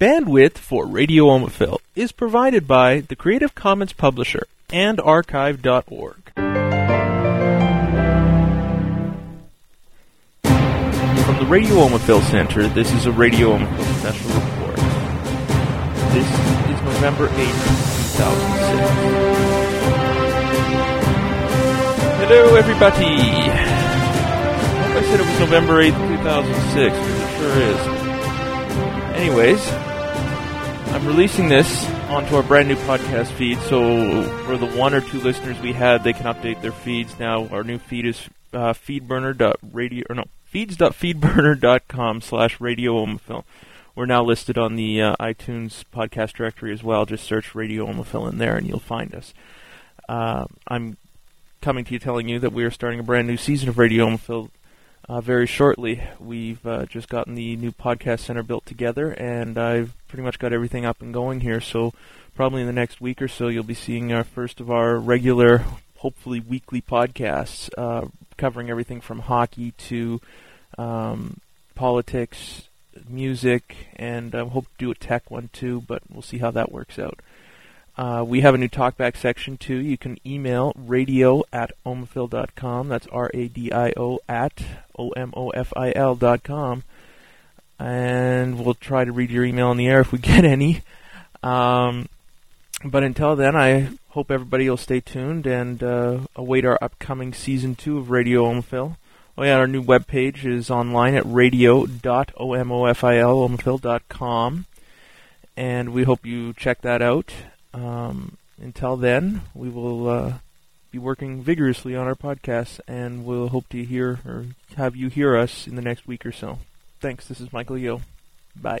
Bandwidth for Radio Omofil is provided by the Creative Commons Publisher and Archive.org. From the Radio Omofil Center, this is a Radio Omofil special report. This is November 8th, 2006. Hello, everybody! I said it was November 8th, 2006, it sure is. Anyways, I'm releasing this onto our brand new podcast feed, so for the one or two listeners we had, they can update their feeds now. Our new feed is uh, feedburner.radio, or no, feeds.feedburner.com slash radio omofil. We're now listed on the uh, iTunes podcast directory as well. Just search Radio Omofil in there and you'll find us. Uh, I'm coming to you telling you that we are starting a brand new season of Radio Omofil uh, very shortly. We've uh, just gotten the new podcast center built together, and I've pretty much got everything up and going here. So probably in the next week or so, you'll be seeing our first of our regular, hopefully weekly podcasts uh, covering everything from hockey to um, politics, music, and I hope to do a tech one too. But we'll see how that works out. Uh, we have a new talkback section too. You can email radio at omofil.com. That's R A D I O at O M O F I L dot com. And we'll try to read your email in the air if we get any. Um, but until then, I hope everybody will stay tuned and uh, await our upcoming season two of Radio Omofil. Oh yeah, our new webpage is online at radio.omofil.com. And we hope you check that out. Um, until then, we will uh, be working vigorously on our podcast, and we'll hope to hear or have you hear us in the next week or so. Thanks. This is Michael Yo. Bye.